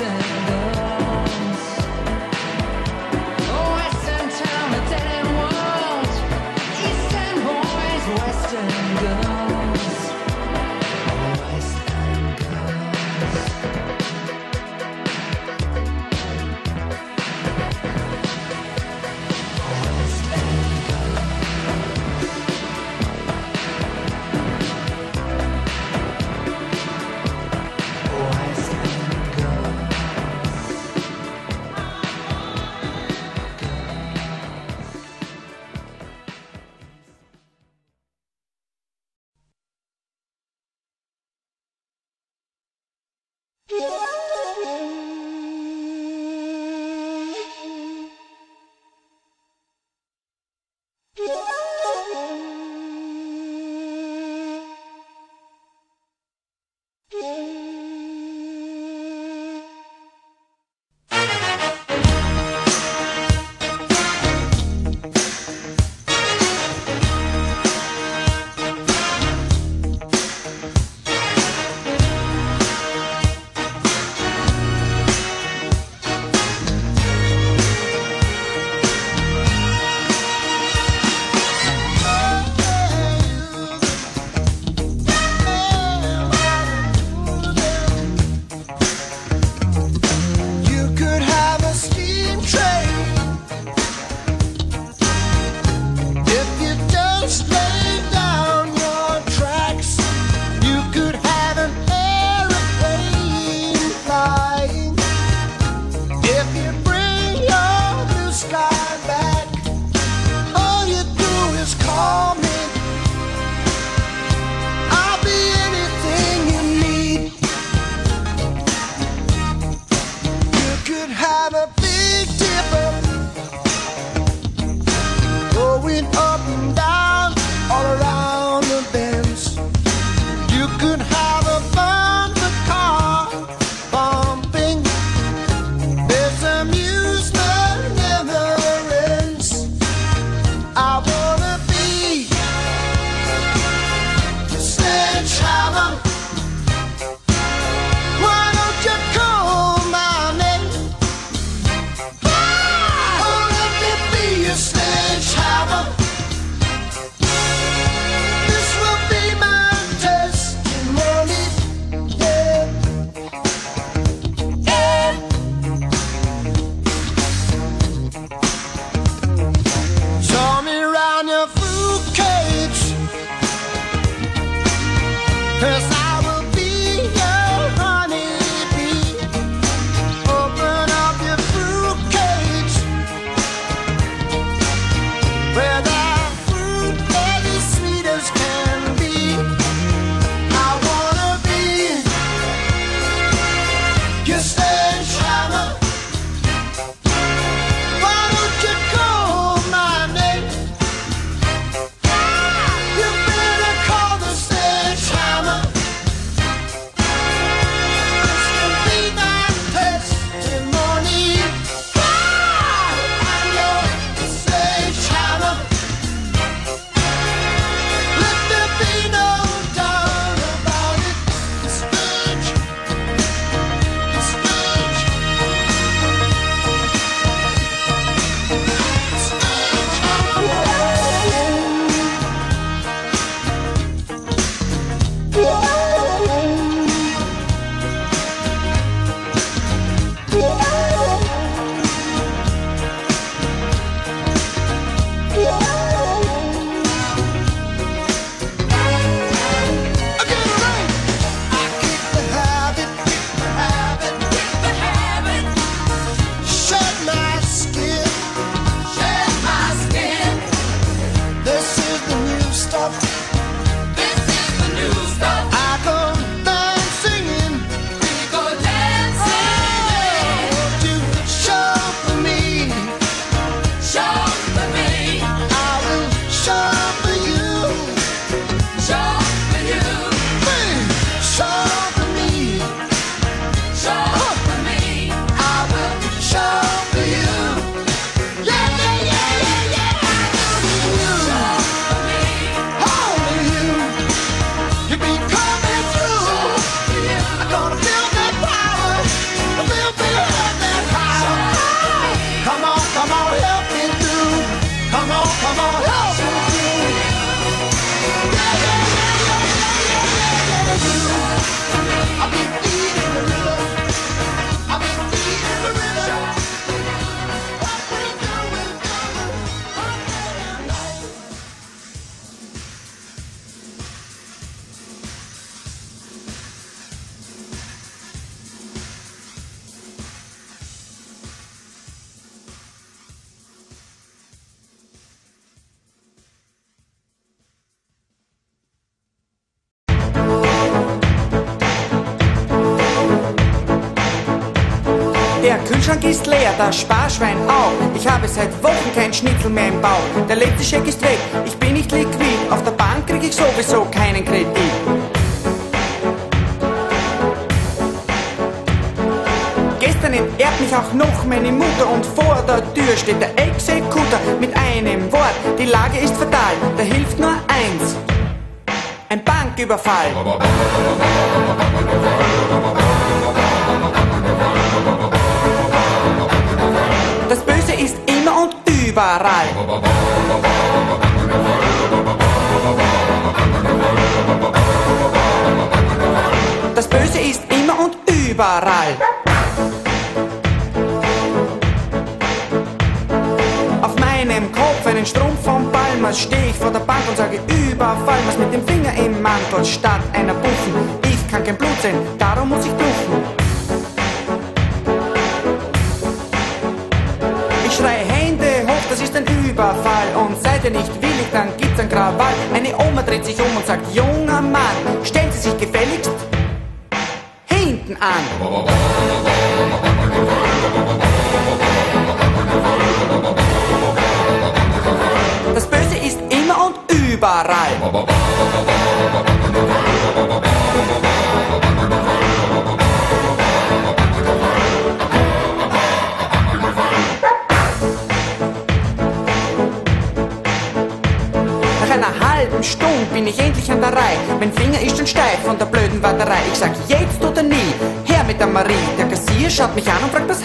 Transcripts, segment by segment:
listen.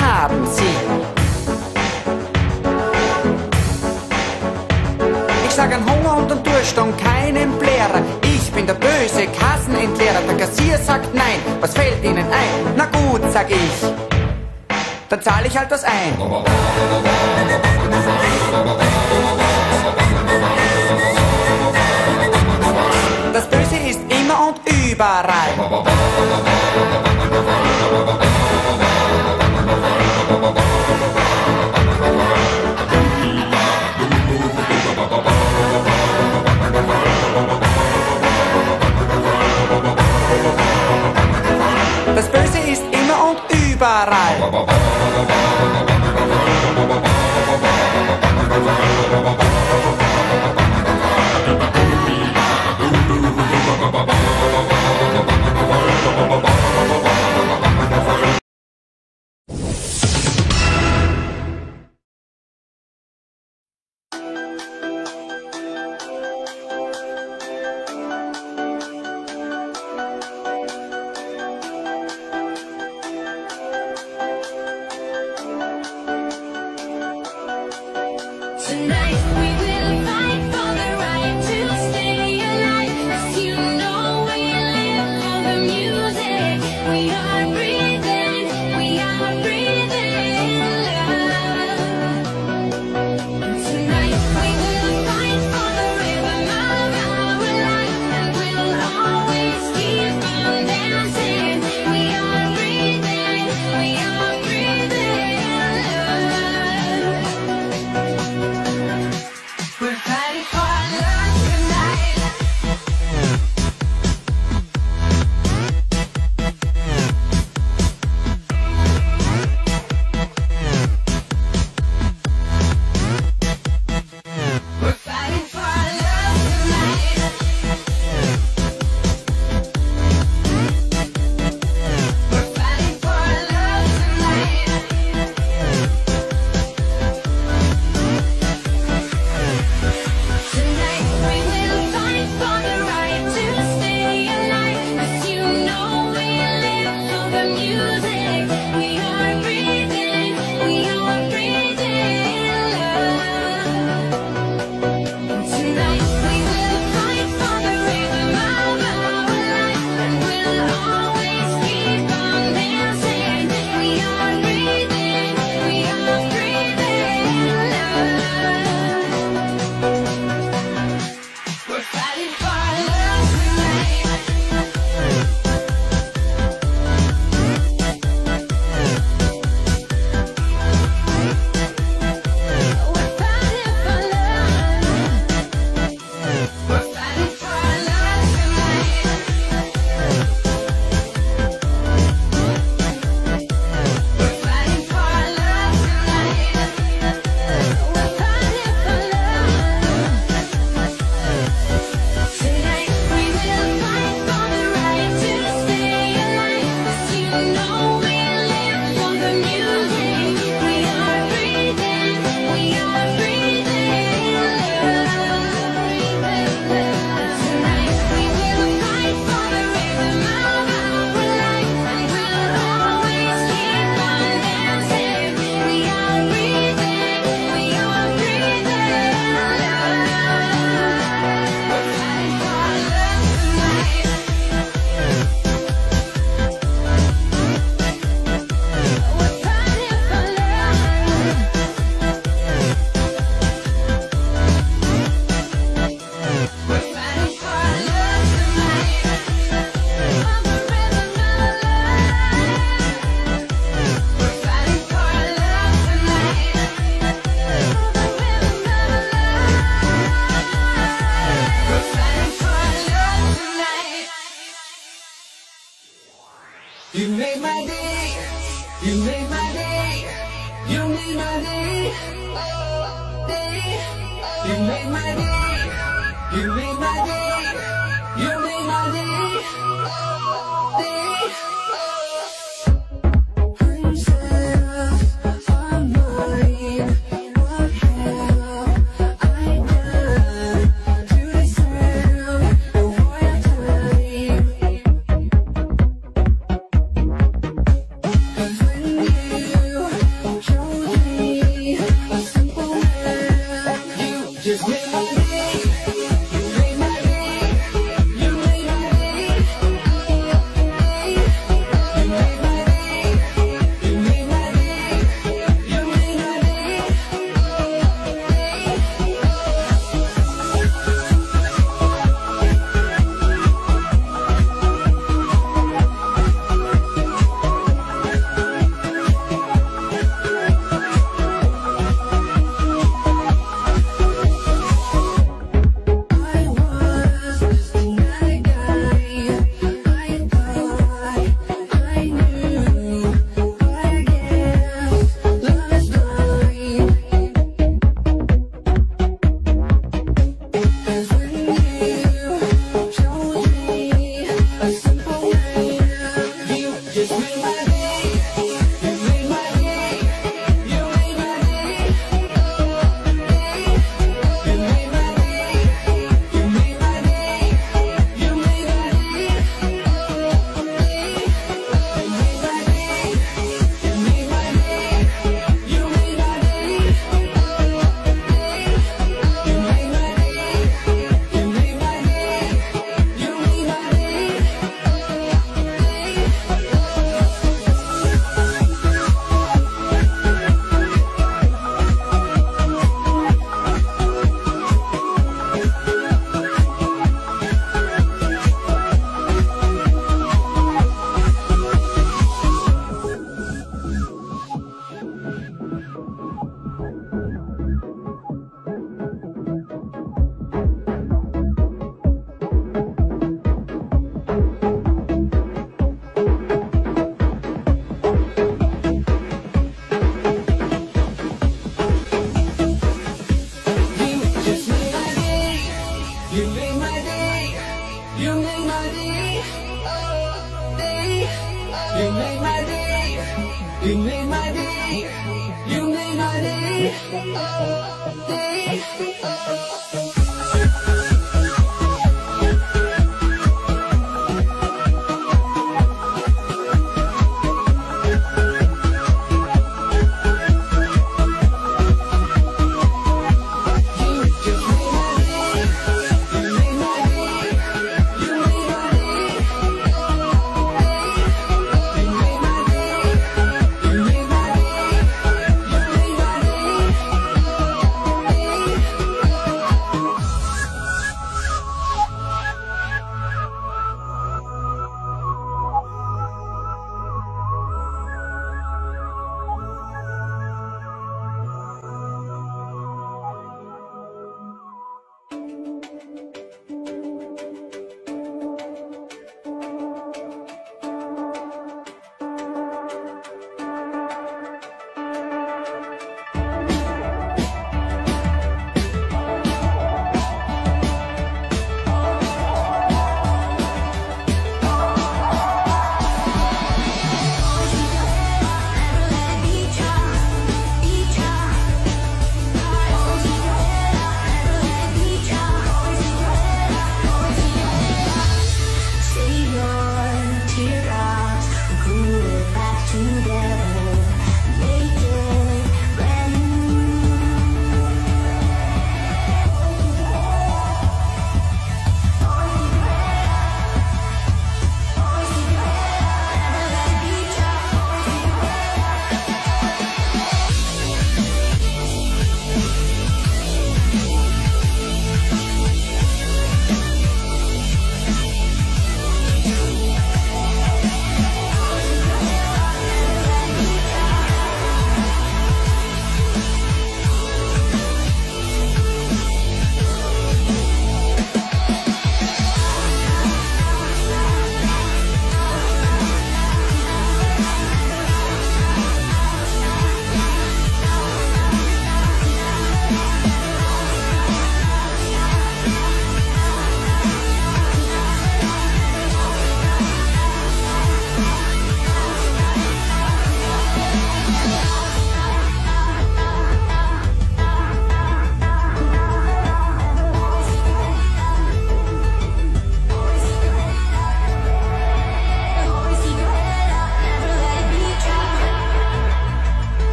haben sie. Ich sag an Hunger und an Durst und keinen Blärer. Ich bin der böse Kassenentleerer. Der Kassier sagt nein, was fällt ihnen ein? Na gut, sag ich. Dann zahle ich halt was ein. Das Böse ist immer und überall. Immer und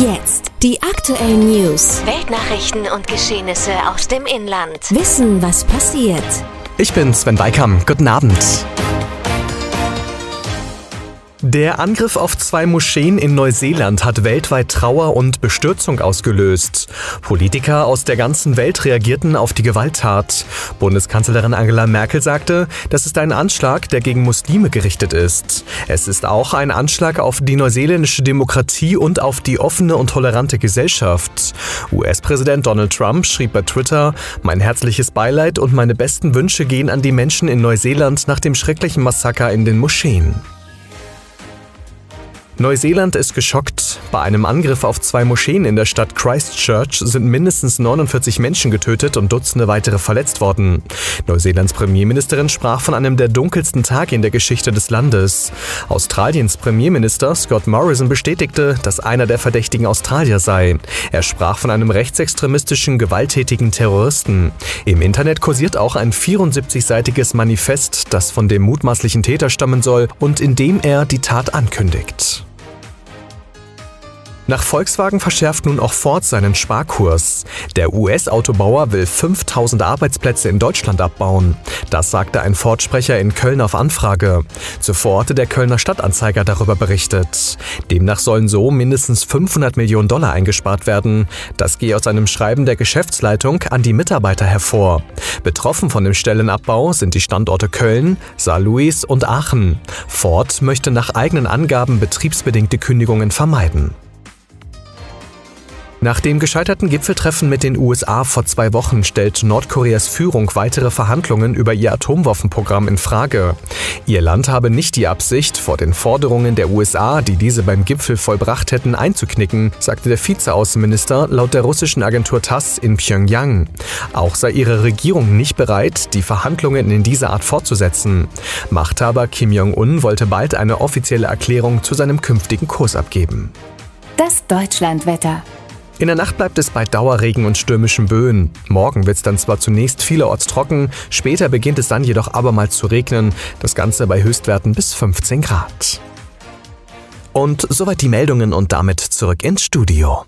Jetzt die aktuellen News. Weltnachrichten und Geschehnisse aus dem Inland. Wissen, was passiert. Ich bin Sven Weikam. Guten Abend. Der Angriff auf zwei Moscheen in Neuseeland hat weltweit Trauer und Bestürzung ausgelöst. Politiker aus der ganzen Welt reagierten auf die Gewalttat. Bundeskanzlerin Angela Merkel sagte, das ist ein Anschlag, der gegen Muslime gerichtet ist. Es ist auch ein Anschlag auf die neuseeländische Demokratie und auf die offene und tolerante Gesellschaft. US-Präsident Donald Trump schrieb bei Twitter, mein herzliches Beileid und meine besten Wünsche gehen an die Menschen in Neuseeland nach dem schrecklichen Massaker in den Moscheen. Neuseeland ist geschockt. Bei einem Angriff auf zwei Moscheen in der Stadt Christchurch sind mindestens 49 Menschen getötet und Dutzende weitere verletzt worden. Neuseelands Premierministerin sprach von einem der dunkelsten Tage in der Geschichte des Landes. Australiens Premierminister Scott Morrison bestätigte, dass einer der Verdächtigen Australier sei. Er sprach von einem rechtsextremistischen, gewalttätigen Terroristen. Im Internet kursiert auch ein 74-seitiges Manifest, das von dem mutmaßlichen Täter stammen soll und in dem er die Tat ankündigt. Nach Volkswagen verschärft nun auch Ford seinen Sparkurs. Der US-Autobauer will 5000 Arbeitsplätze in Deutschland abbauen. Das sagte ein Ford-Sprecher in Köln auf Anfrage. Zuvor hatte der Kölner Stadtanzeiger darüber berichtet. Demnach sollen so mindestens 500 Millionen Dollar eingespart werden. Das gehe aus einem Schreiben der Geschäftsleitung an die Mitarbeiter hervor. Betroffen von dem Stellenabbau sind die Standorte Köln, Saarlouis und Aachen. Ford möchte nach eigenen Angaben betriebsbedingte Kündigungen vermeiden. Nach dem gescheiterten Gipfeltreffen mit den USA vor zwei Wochen stellt Nordkoreas Führung weitere Verhandlungen über ihr Atomwaffenprogramm in Frage. Ihr Land habe nicht die Absicht, vor den Forderungen der USA, die diese beim Gipfel vollbracht hätten, einzuknicken, sagte der Vizeaußenminister laut der russischen Agentur TASS in Pyongyang. Auch sei ihre Regierung nicht bereit, die Verhandlungen in dieser Art fortzusetzen. Machthaber Kim Jong-un wollte bald eine offizielle Erklärung zu seinem künftigen Kurs abgeben. Das Deutschlandwetter. In der Nacht bleibt es bei Dauerregen und stürmischen Böen. Morgen wird es dann zwar zunächst vielerorts trocken, später beginnt es dann jedoch abermals zu regnen, das Ganze bei Höchstwerten bis 15 Grad. Und soweit die Meldungen und damit zurück ins Studio.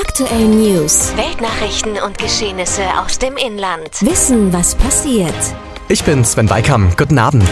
Aktuellen News. Weltnachrichten und Geschehnisse aus dem Inland. Wissen, was passiert. Ich bin Sven Weikam. Guten Abend.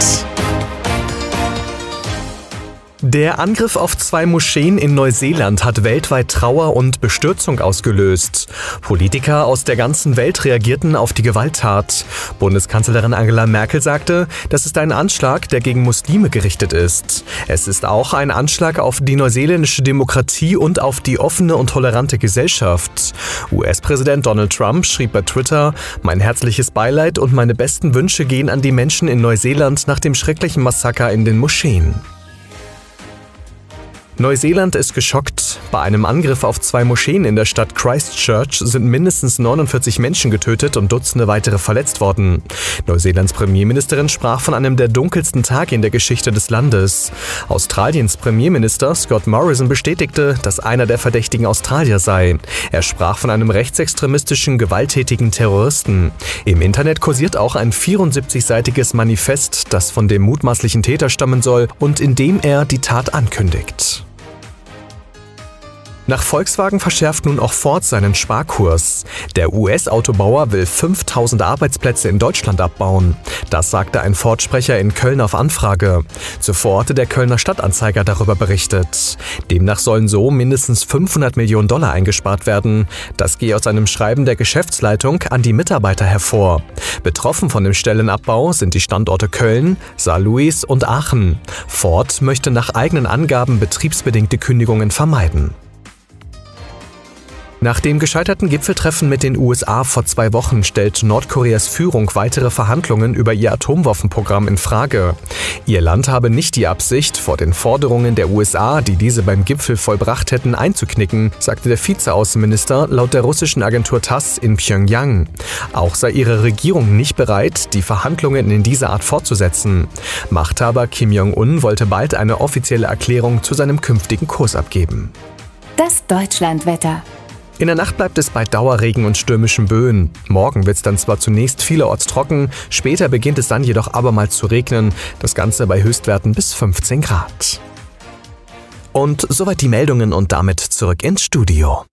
Der Angriff auf zwei Moscheen in Neuseeland hat weltweit Trauer und Bestürzung ausgelöst. Politiker aus der ganzen Welt reagierten auf die Gewalttat. Bundeskanzlerin Angela Merkel sagte, das ist ein Anschlag, der gegen Muslime gerichtet ist. Es ist auch ein Anschlag auf die neuseeländische Demokratie und auf die offene und tolerante Gesellschaft. US-Präsident Donald Trump schrieb bei Twitter, mein herzliches Beileid und meine besten Wünsche gehen an die Menschen in Neuseeland nach dem schrecklichen Massaker in den Moscheen. Neuseeland ist geschockt. Bei einem Angriff auf zwei Moscheen in der Stadt Christchurch sind mindestens 49 Menschen getötet und Dutzende weitere verletzt worden. Neuseelands Premierministerin sprach von einem der dunkelsten Tage in der Geschichte des Landes. Australiens Premierminister Scott Morrison bestätigte, dass einer der Verdächtigen Australier sei. Er sprach von einem rechtsextremistischen, gewalttätigen Terroristen. Im Internet kursiert auch ein 74-seitiges Manifest, das von dem mutmaßlichen Täter stammen soll und in dem er die Tat ankündigt. Nach Volkswagen verschärft nun auch Ford seinen Sparkurs. Der US-Autobauer will 5000 Arbeitsplätze in Deutschland abbauen. Das sagte ein Ford-Sprecher in Köln auf Anfrage. Zuvor hatte der Kölner Stadtanzeiger darüber berichtet. Demnach sollen so mindestens 500 Millionen Dollar eingespart werden. Das gehe aus einem Schreiben der Geschäftsleitung an die Mitarbeiter hervor. Betroffen von dem Stellenabbau sind die Standorte Köln, Saarlouis und Aachen. Ford möchte nach eigenen Angaben betriebsbedingte Kündigungen vermeiden. Nach dem gescheiterten Gipfeltreffen mit den USA vor zwei Wochen stellt Nordkoreas Führung weitere Verhandlungen über ihr Atomwaffenprogramm in Frage. Ihr Land habe nicht die Absicht, vor den Forderungen der USA, die diese beim Gipfel vollbracht hätten, einzuknicken, sagte der Vizeaußenminister laut der russischen Agentur TASS in Pyongyang. Auch sei ihre Regierung nicht bereit, die Verhandlungen in dieser Art fortzusetzen. Machthaber Kim Jong-un wollte bald eine offizielle Erklärung zu seinem künftigen Kurs abgeben. Das Deutschlandwetter. In der Nacht bleibt es bei Dauerregen und stürmischen Böen. Morgen wird es dann zwar zunächst vielerorts trocken, später beginnt es dann jedoch abermals zu regnen. Das Ganze bei Höchstwerten bis 15 Grad. Und soweit die Meldungen und damit zurück ins Studio.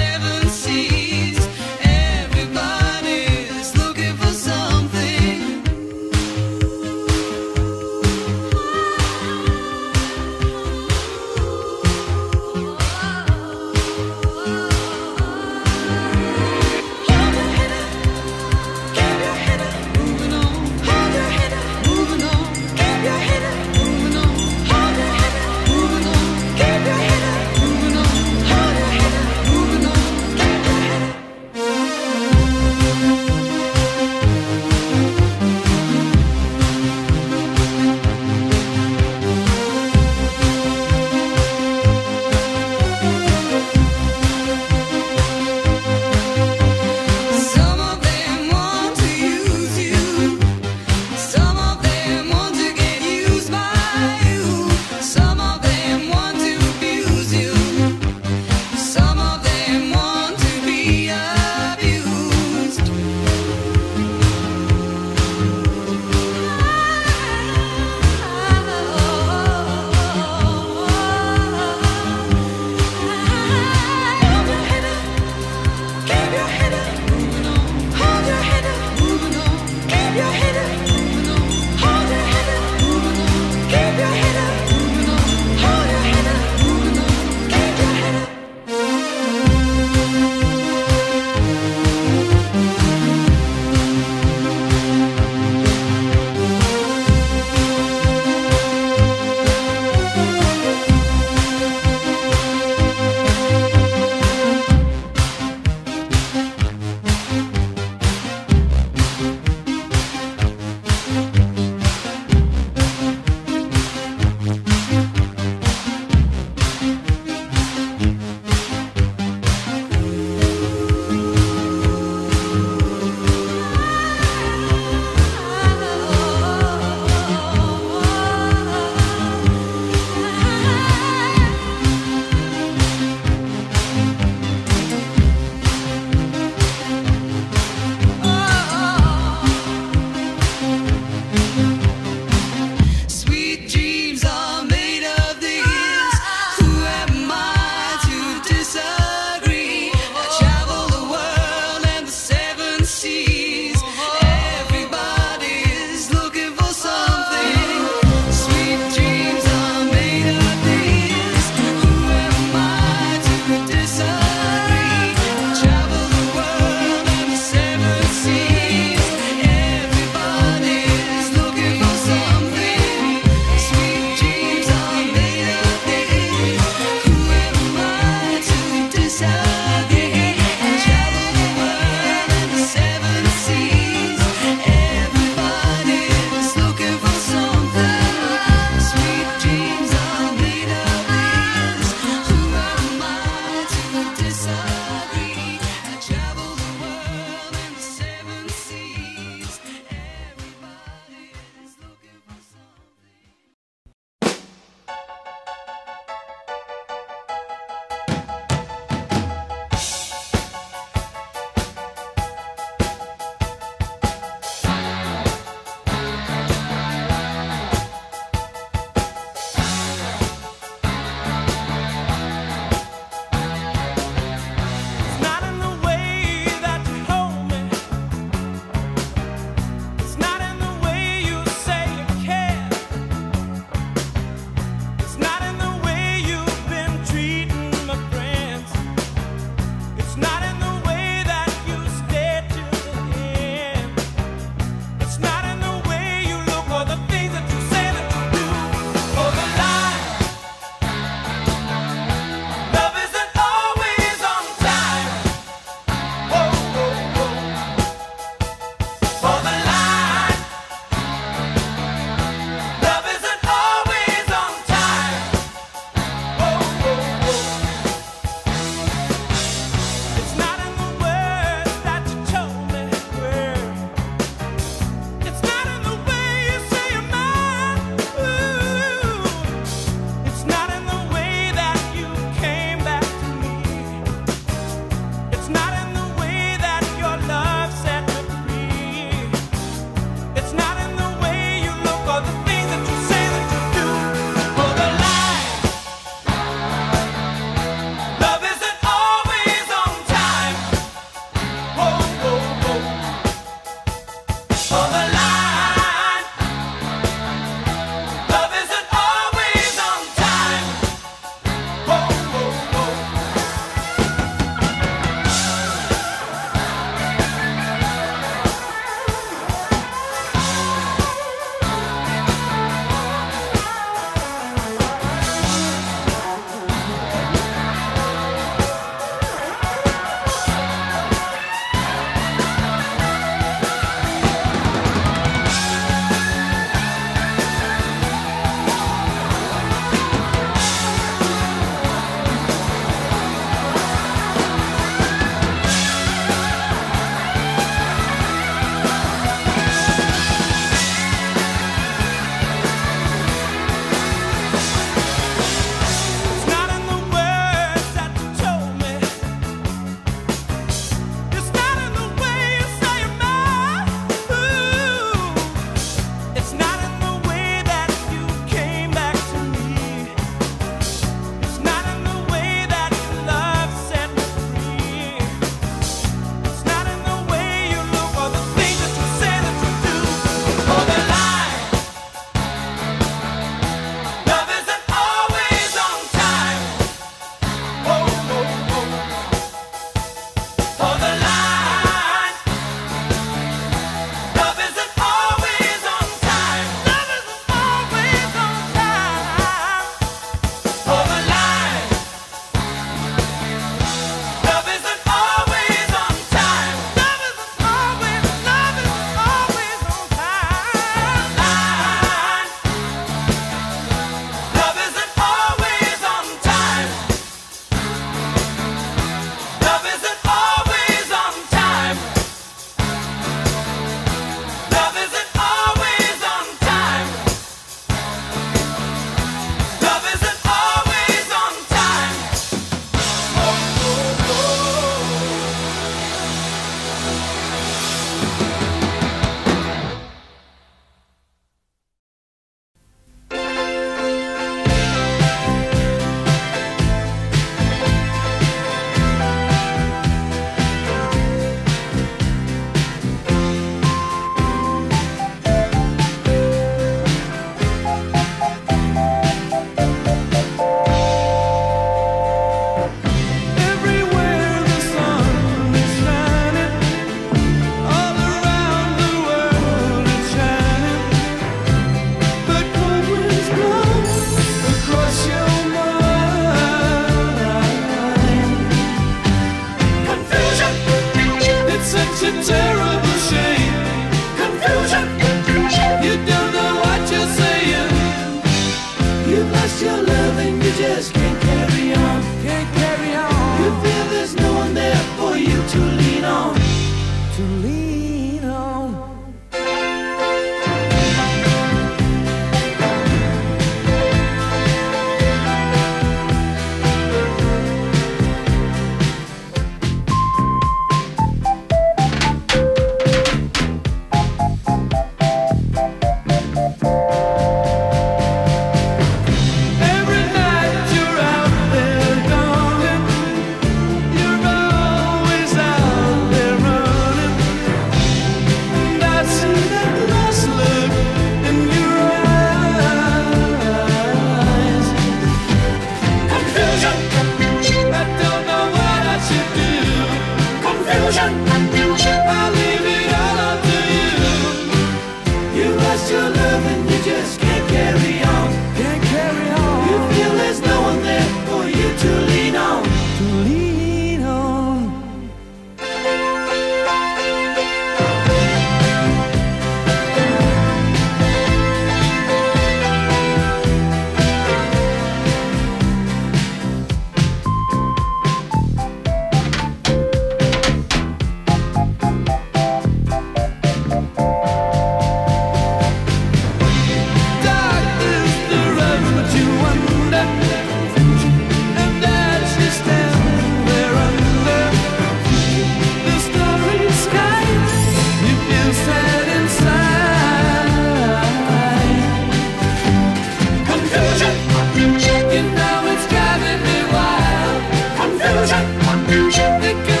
confusion, confusion, confusion.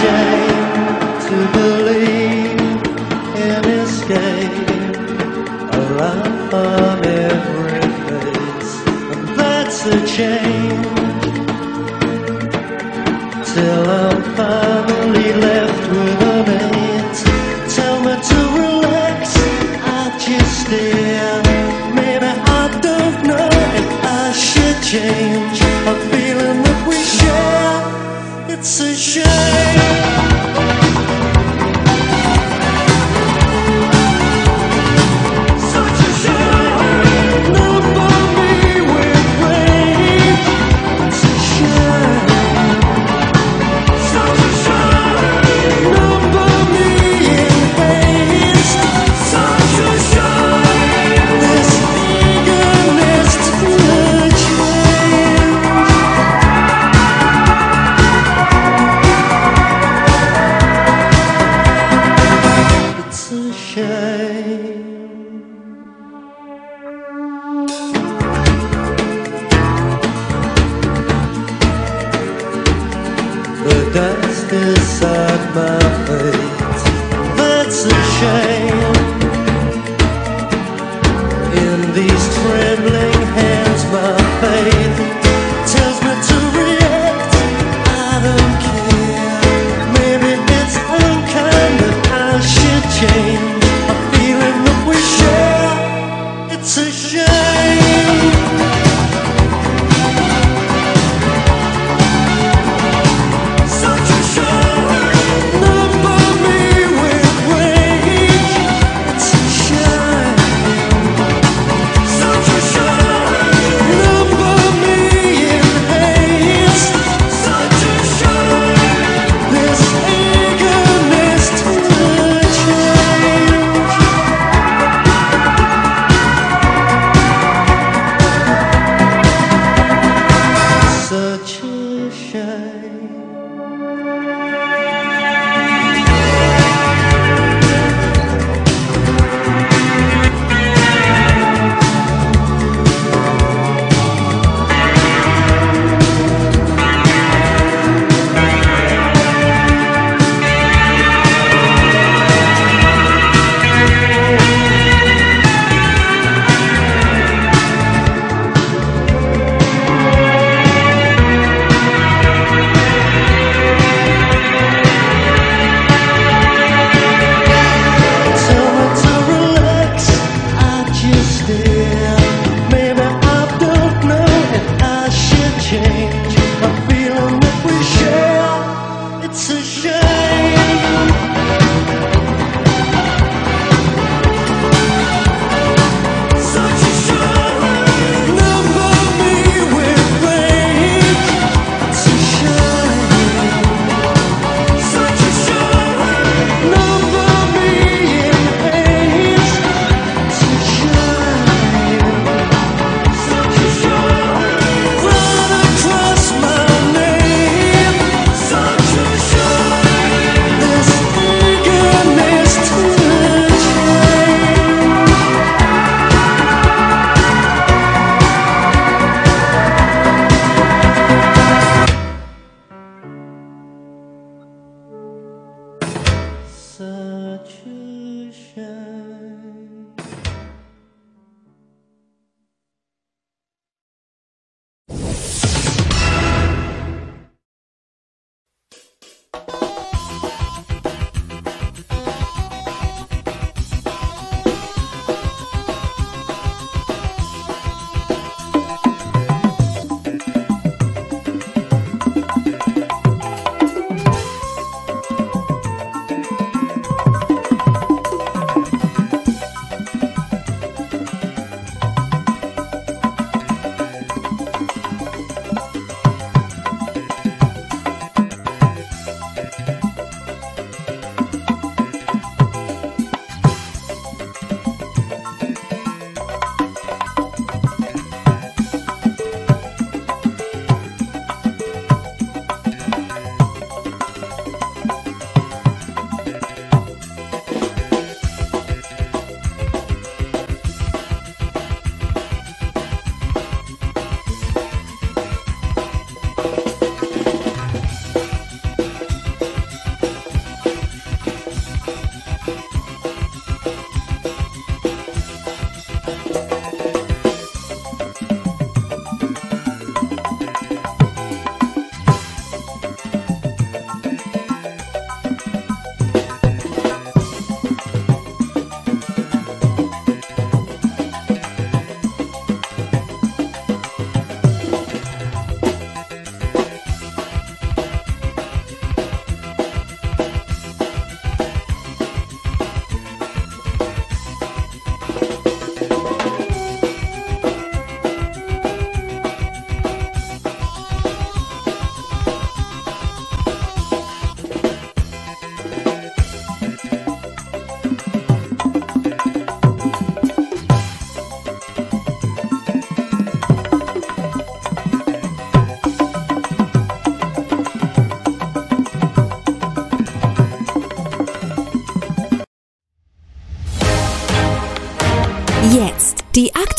to believe in escape a life from every face. That's a change till I'm found.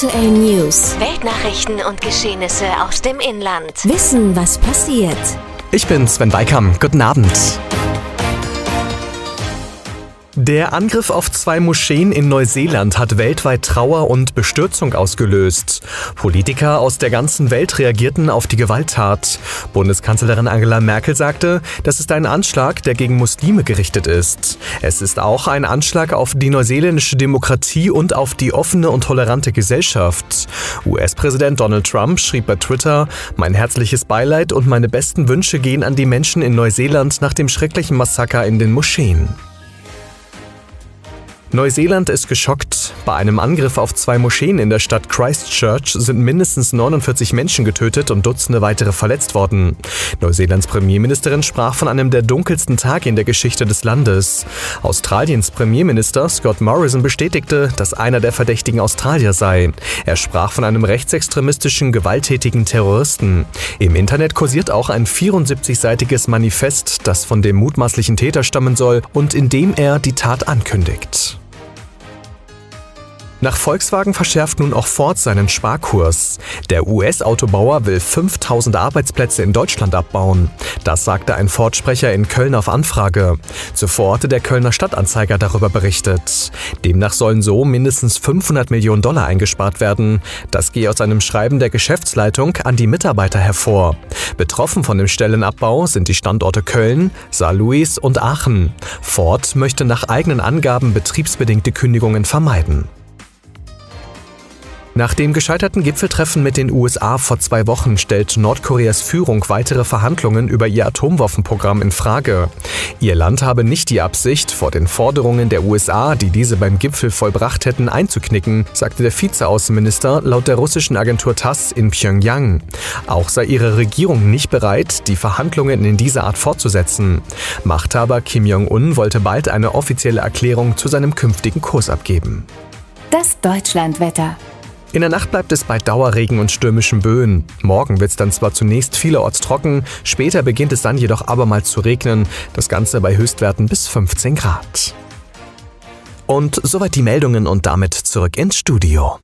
Aktuellen News. Weltnachrichten und Geschehnisse aus dem Inland. Wissen, was passiert. Ich bin Sven Weikam. Guten Abend. Der Angriff auf zwei Moscheen in Neuseeland hat weltweit Trauer und Bestürzung ausgelöst. Politiker aus der ganzen Welt reagierten auf die Gewalttat. Bundeskanzlerin Angela Merkel sagte, das ist ein Anschlag, der gegen Muslime gerichtet ist. Es ist auch ein Anschlag auf die neuseeländische Demokratie und auf die offene und tolerante Gesellschaft. US-Präsident Donald Trump schrieb bei Twitter, mein herzliches Beileid und meine besten Wünsche gehen an die Menschen in Neuseeland nach dem schrecklichen Massaker in den Moscheen. Neuseeland ist geschockt. Bei einem Angriff auf zwei Moscheen in der Stadt Christchurch sind mindestens 49 Menschen getötet und Dutzende weitere verletzt worden. Neuseelands Premierministerin sprach von einem der dunkelsten Tage in der Geschichte des Landes. Australiens Premierminister Scott Morrison bestätigte, dass einer der Verdächtigen Australier sei. Er sprach von einem rechtsextremistischen, gewalttätigen Terroristen. Im Internet kursiert auch ein 74-seitiges Manifest, das von dem mutmaßlichen Täter stammen soll und in dem er die Tat ankündigt. Nach Volkswagen verschärft nun auch Ford seinen Sparkurs. Der US-Autobauer will 5000 Arbeitsplätze in Deutschland abbauen. Das sagte ein Ford-Sprecher in Köln auf Anfrage. Zuvor hatte der Kölner Stadtanzeiger darüber berichtet. Demnach sollen so mindestens 500 Millionen Dollar eingespart werden. Das gehe aus einem Schreiben der Geschäftsleitung an die Mitarbeiter hervor. Betroffen von dem Stellenabbau sind die Standorte Köln, Saarlouis und Aachen. Ford möchte nach eigenen Angaben betriebsbedingte Kündigungen vermeiden. Nach dem gescheiterten Gipfeltreffen mit den USA vor zwei Wochen stellt Nordkoreas Führung weitere Verhandlungen über ihr Atomwaffenprogramm in Frage. Ihr Land habe nicht die Absicht, vor den Forderungen der USA, die diese beim Gipfel vollbracht hätten, einzuknicken, sagte der Vizeaußenminister laut der russischen Agentur TASS in Pyongyang. Auch sei ihre Regierung nicht bereit, die Verhandlungen in dieser Art fortzusetzen. Machthaber Kim Jong-un wollte bald eine offizielle Erklärung zu seinem künftigen Kurs abgeben. Das Deutschlandwetter. In der Nacht bleibt es bei Dauerregen und stürmischen Böen. Morgen wird es dann zwar zunächst vielerorts trocken, später beginnt es dann jedoch abermals zu regnen. Das Ganze bei Höchstwerten bis 15 Grad. Und soweit die Meldungen und damit zurück ins Studio.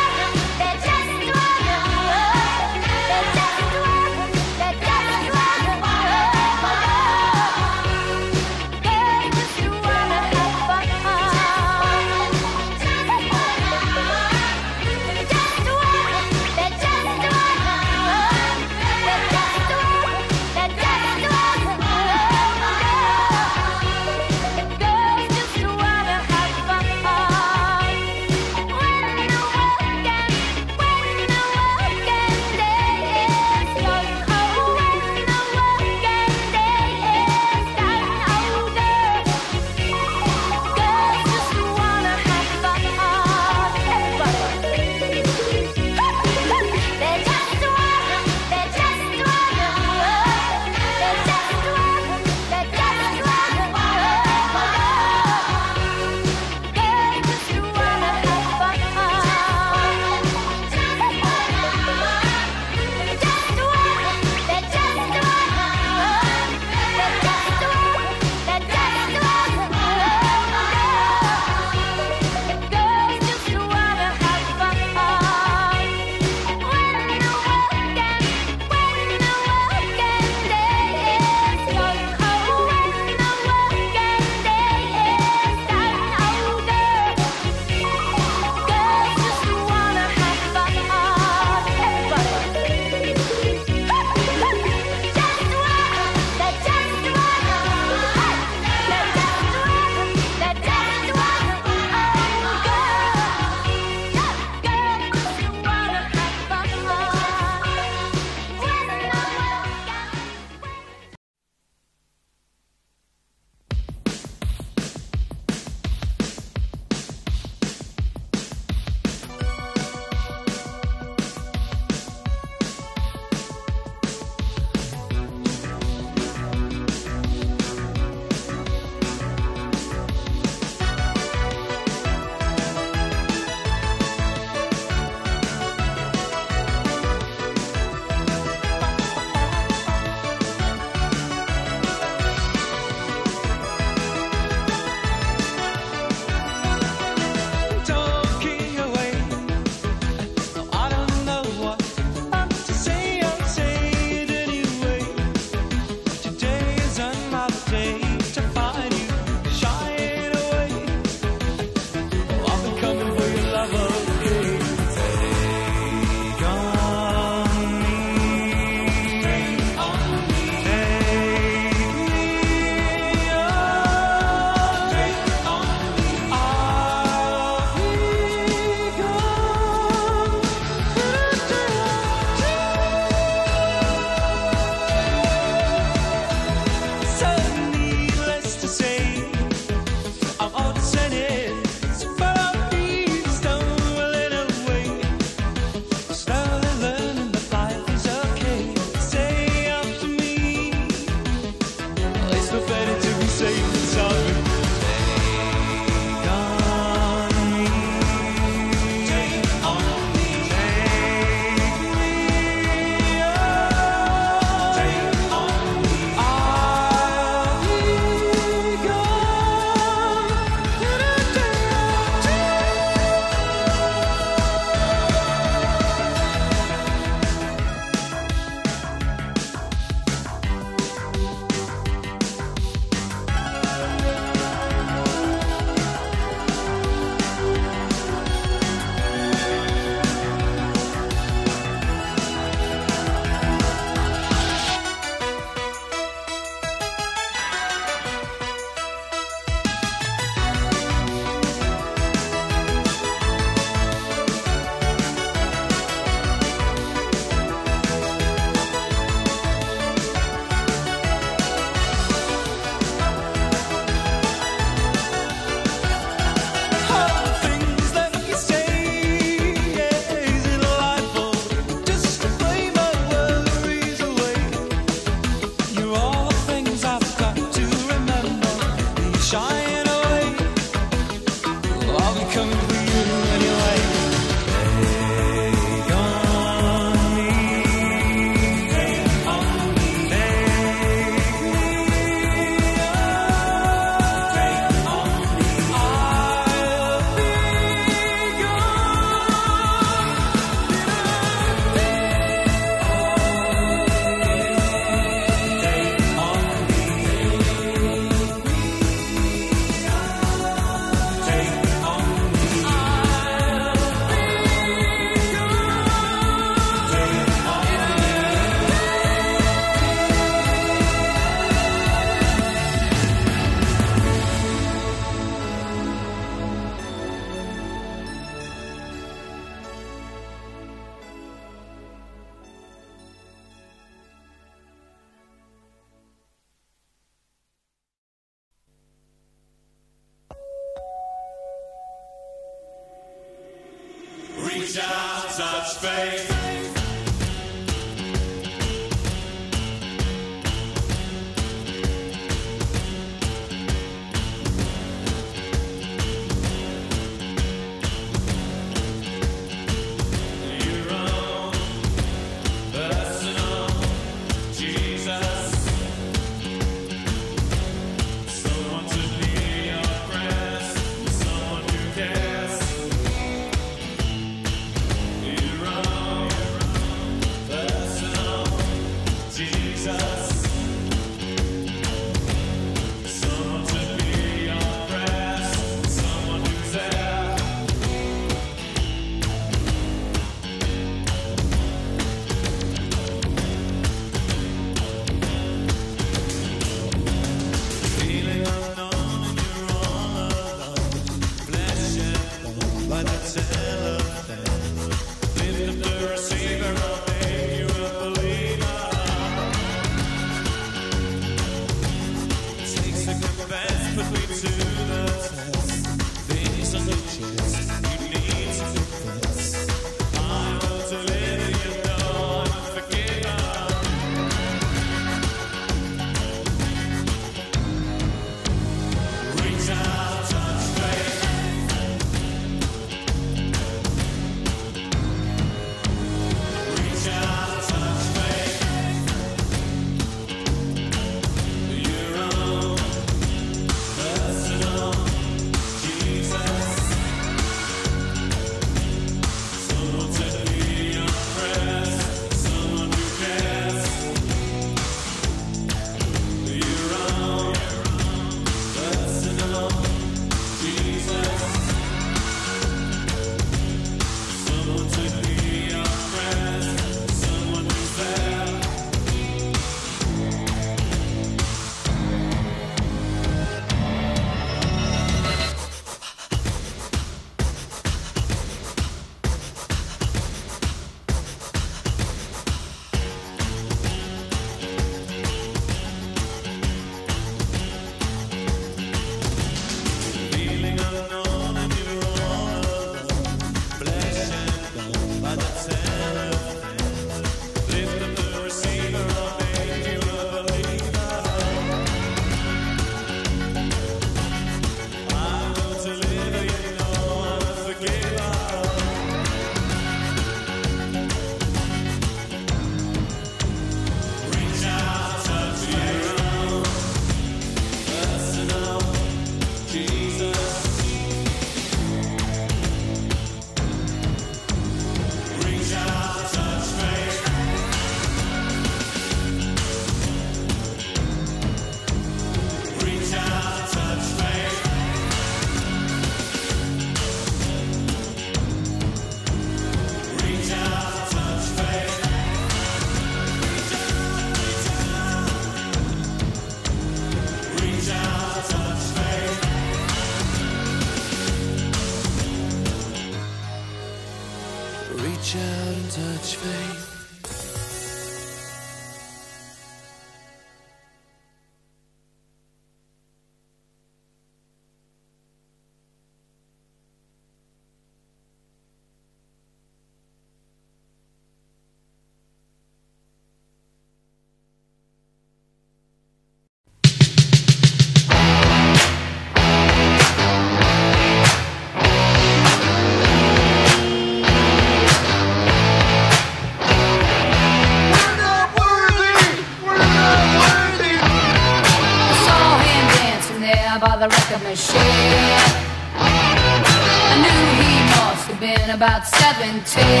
take